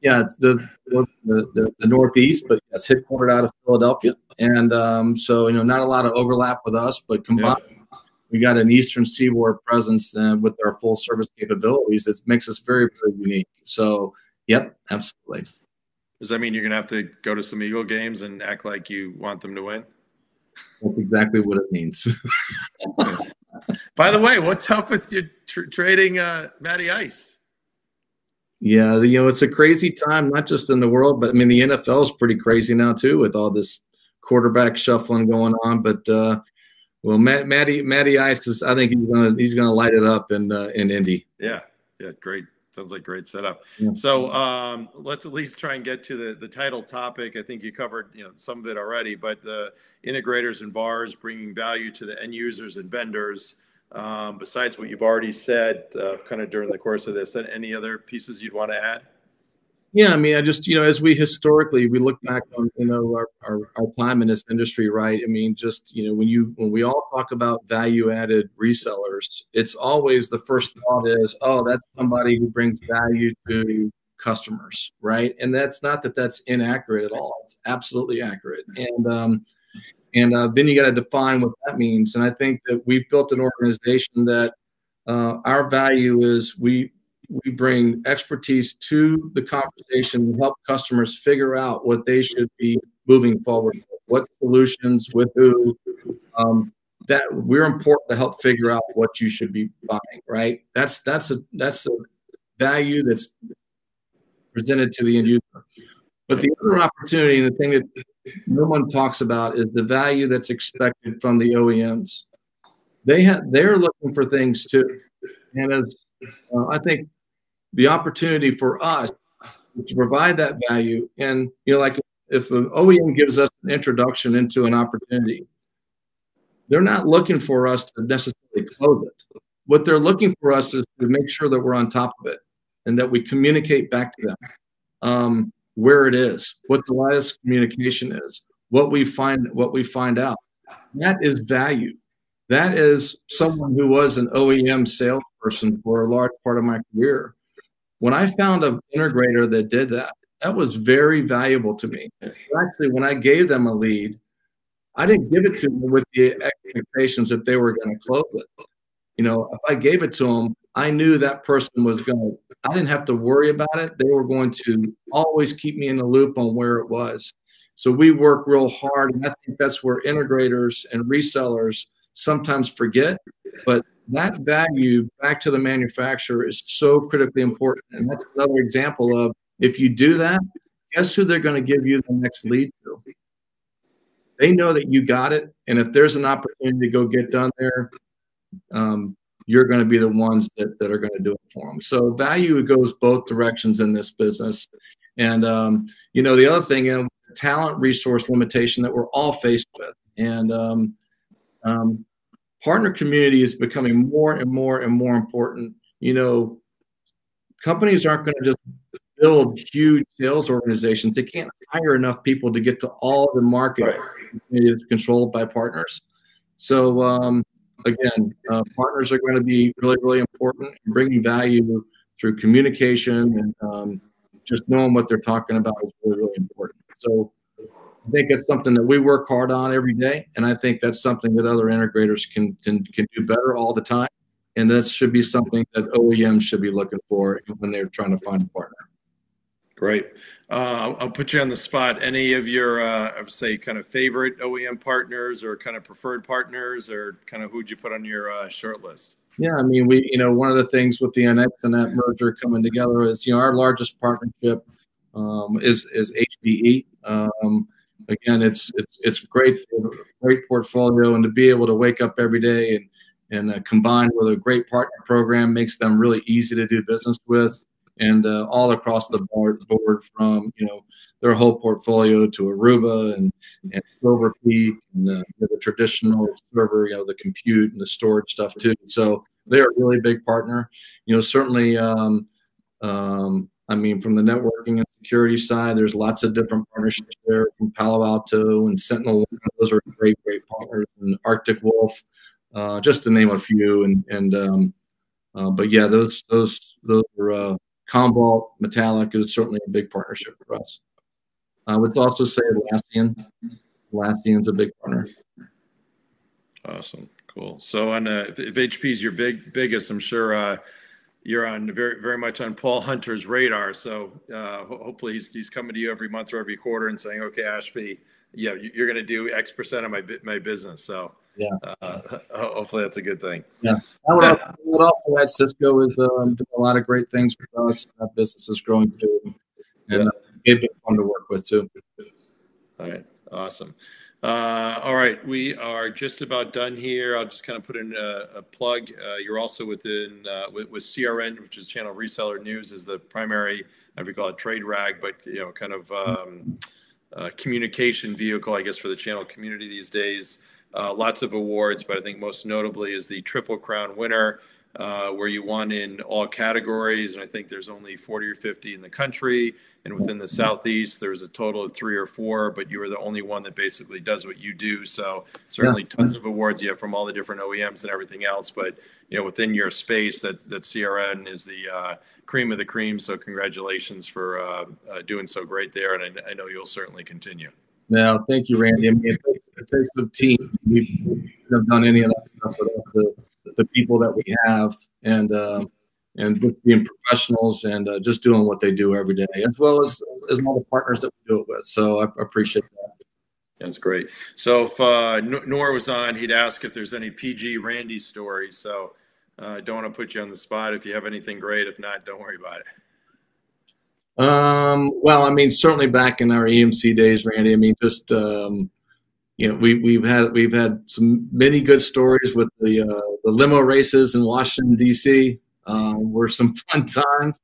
Yeah, it's the the, the, the Northeast, but yes, headquartered out of Philadelphia, and um, so you know, not a lot of overlap with us, but combined. Yeah we got an Eastern Seaboard presence uh, with our full service capabilities. It makes us very, very unique. So Yep, absolutely. Does that mean you're going to have to go to some Eagle games and act like you want them to win? That's exactly what it means. By the way, what's up with your tr- trading uh, Matty Ice? Yeah, you know it's a crazy time, not just in the world, but I mean the NFL is pretty crazy now too, with all this quarterback shuffling going on. But uh, well, Matt, Matty Matty Ice is, I think he's gonna he's gonna light it up in uh, in Indy. Yeah, yeah, great Sounds like great setup. Yeah. So um, let's at least try and get to the, the title topic. I think you covered you know some of it already, but the integrators and VARs bringing value to the end users and vendors. Um, besides what you've already said, uh, kind of during the course of this, any other pieces you'd want to add? Yeah, I mean, I just you know, as we historically we look back on you know our, our, our time in this industry, right? I mean, just you know, when you when we all talk about value added resellers, it's always the first thought is, oh, that's somebody who brings value to customers, right? And that's not that that's inaccurate at all. It's absolutely accurate. And um, and uh, then you got to define what that means. And I think that we've built an organization that uh, our value is we we bring expertise to the conversation and help customers figure out what they should be moving forward what solutions with who. Um, that we're important to help figure out what you should be buying right? That's that's a that's a value that's presented to the end user. But the other opportunity and the thing that no one talks about is the value that's expected from the OEMs. They have they're looking for things too, and as uh, I think the opportunity for us to provide that value. And, you know, like if an OEM gives us an introduction into an opportunity, they're not looking for us to necessarily close it. What they're looking for us is to make sure that we're on top of it and that we communicate back to them um, where it is, what the latest communication is, what we find, what we find out. That is value. That is someone who was an OEM salesperson for a large part of my career when I found an integrator that did that, that was very valuable to me. Actually, when I gave them a lead, I didn't give it to them with the expectations that they were going to close it. You know, if I gave it to them, I knew that person was going to, I didn't have to worry about it. They were going to always keep me in the loop on where it was. So we work real hard. And I think that's where integrators and resellers sometimes forget. But that value back to the manufacturer is so critically important. And that's another example of if you do that, guess who they're going to give you the next lead to? They know that you got it. And if there's an opportunity to go get done there, um, you're going to be the ones that, that are going to do it for them. So value goes both directions in this business. And, um, you know, the other thing, you know, talent resource limitation that we're all faced with. And, um, um partner community is becoming more and more and more important. You know, companies aren't going to just build huge sales organizations. They can't hire enough people to get to all the market right. is controlled by partners. So um, again, uh, partners are going to be really, really important in bringing value through communication and um, just knowing what they're talking about is really, really important. So I think it's something that we work hard on every day, and I think that's something that other integrators can can, can do better all the time. And this should be something that OEMs should be looking for when they're trying to find a partner. Great. Uh, I'll put you on the spot. Any of your, uh, I would say, kind of favorite OEM partners or kind of preferred partners, or kind of who'd you put on your uh, short list? Yeah, I mean, we, you know, one of the things with the NX and that merger coming together is, you know, our largest partnership um, is is HPE. Um, again, it's it's it's great, great portfolio, and to be able to wake up every day and and uh, combined with a great partner program makes them really easy to do business with and uh, all across the board, board from you know their whole portfolio to Aruba and and Silver Peak and uh, the traditional server, you know, the compute and the storage stuff too. So they're a really big partner. You know, certainly um, um, I mean, from the networking and security side, there's lots of different partnerships there from Palo Alto and Sentinel. Those are great, great partners, and Arctic Wolf, uh, just to name a few. And and um, uh, but yeah, those those those are uh, Commvault, Metallic is certainly a big partnership for us. I would also say Atlassian. Atlassian's a big partner. Awesome, cool. So on uh, if, HP is your big biggest, I'm sure uh, you're on very very much on Paul Hunter's radar. So uh, hopefully he's he's coming to you every month or every quarter and saying, okay, Ashby, yeah, you're going to do X percent of my my business. So yeah, uh, hopefully that's a good thing. Yeah, I would, also, I would also add Cisco is um, doing a lot of great things for us. That business is growing too, and yeah. uh, they've been fun to work with too. All right, awesome. Uh, all right, we are just about done here. I'll just kind of put in a, a plug. Uh, you're also within uh, with, with, CRN, which is Channel Reseller News, is the primary, I would call it trade rag, but you know, kind of um, uh, communication vehicle, I guess, for the channel community these days. Uh, lots of awards, but I think most notably is the Triple Crown winner uh, where you won in all categories. And I think there's only 40 or 50 in the country. And within the Southeast, there's a total of three or four, but you were the only one that basically does what you do. So certainly yeah. tons of awards you have from all the different OEMs and everything else. But, you know, within your space, that, that CRN is the uh, cream of the cream. So congratulations for uh, uh, doing so great there. And I, I, know you'll certainly continue. No, thank you, Randy. I mean, it takes, it takes a team. We have done any of that stuff without the the people that we have and uh, and just being professionals and uh, just doing what they do every day, as well as as all the partners that we do it with. So I appreciate that. That's great. So if uh, Nor was on, he'd ask if there's any PG Randy stories. So uh, don't want to put you on the spot. If you have anything great, if not, don't worry about it. Um, well, I mean, certainly back in our EMC days, Randy. I mean, just um, you know, we, we've had we've had some many good stories with the uh, the limo races in Washington D.C. Um, were some fun times,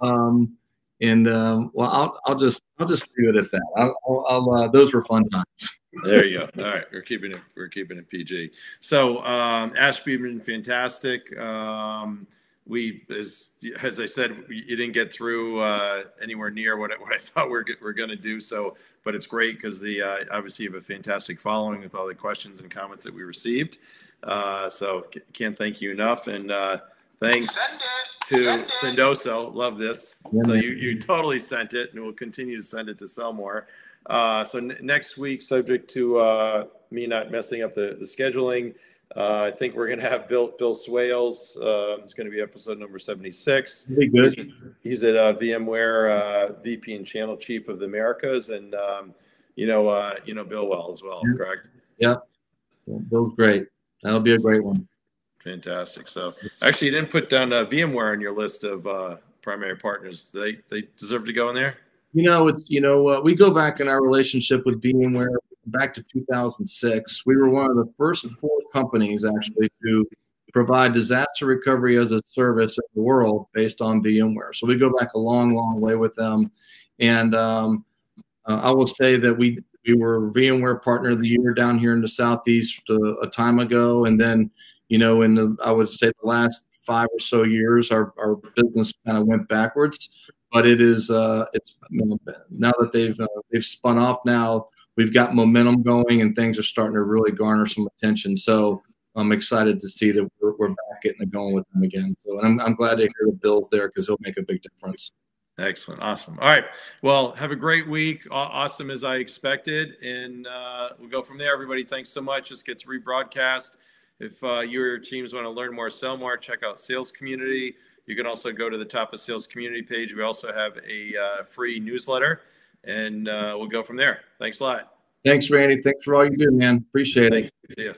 um, and um, well, I'll I'll just I'll just leave it at that. I'll, I'll, uh, those were fun times. there you go. All right, we're keeping it we're keeping it PG. So um, Ashby been fantastic. Um, we as as I said, you didn't get through uh, anywhere near what I, what I thought we we're we're going to do. So but it's great because the uh, obviously you have a fantastic following with all the questions and comments that we received. Uh, so can't thank you enough, and uh, thanks to Sendoso. Love this. Yeah, so you you totally sent it, and we'll continue to send it to sell more. Uh, so n- next week, subject to uh, me not messing up the, the scheduling. Uh, I think we're going to have Bill Bill Swales. Uh, it's going to be episode number seventy six. Be good. He's, he's at uh, VMware uh, VP and Channel Chief of the Americas, and um, you know uh, you know Bill well as well, yeah. correct? Yeah, Bill's great. That'll be a great one. Fantastic. So actually, you didn't put down uh, VMware on your list of primary partners. They they deserve to go in there. You know, it's you know we go back in our relationship with VMware back to 2006. We were one of the first four companies actually to provide disaster recovery as a service in the world based on VMware. So we go back a long, long way with them. And um, uh, I will say that we we were VMware Partner of the Year down here in the Southeast uh, a time ago, and then you know in the I would say the last five or so years, our, our business kind of went backwards. But it is uh, it's now that they've uh, they've spun off now we've got momentum going and things are starting to really garner some attention. So I'm excited to see that we're, we're back getting it going with them again. So I'm, I'm glad to hear the Bills there because it'll make a big difference. Excellent. Awesome. All right. Well, have a great week. Awesome as I expected. And uh, we'll go from there. Everybody, thanks so much. This gets rebroadcast. If uh, you or your teams want to learn more, sell more, check out Sales Community. You can also go to the top of Sales Community page. We also have a uh, free newsletter and uh, we'll go from there. Thanks a lot. Thanks, Randy. Thanks for all you do, man. Appreciate Thanks. it. See you.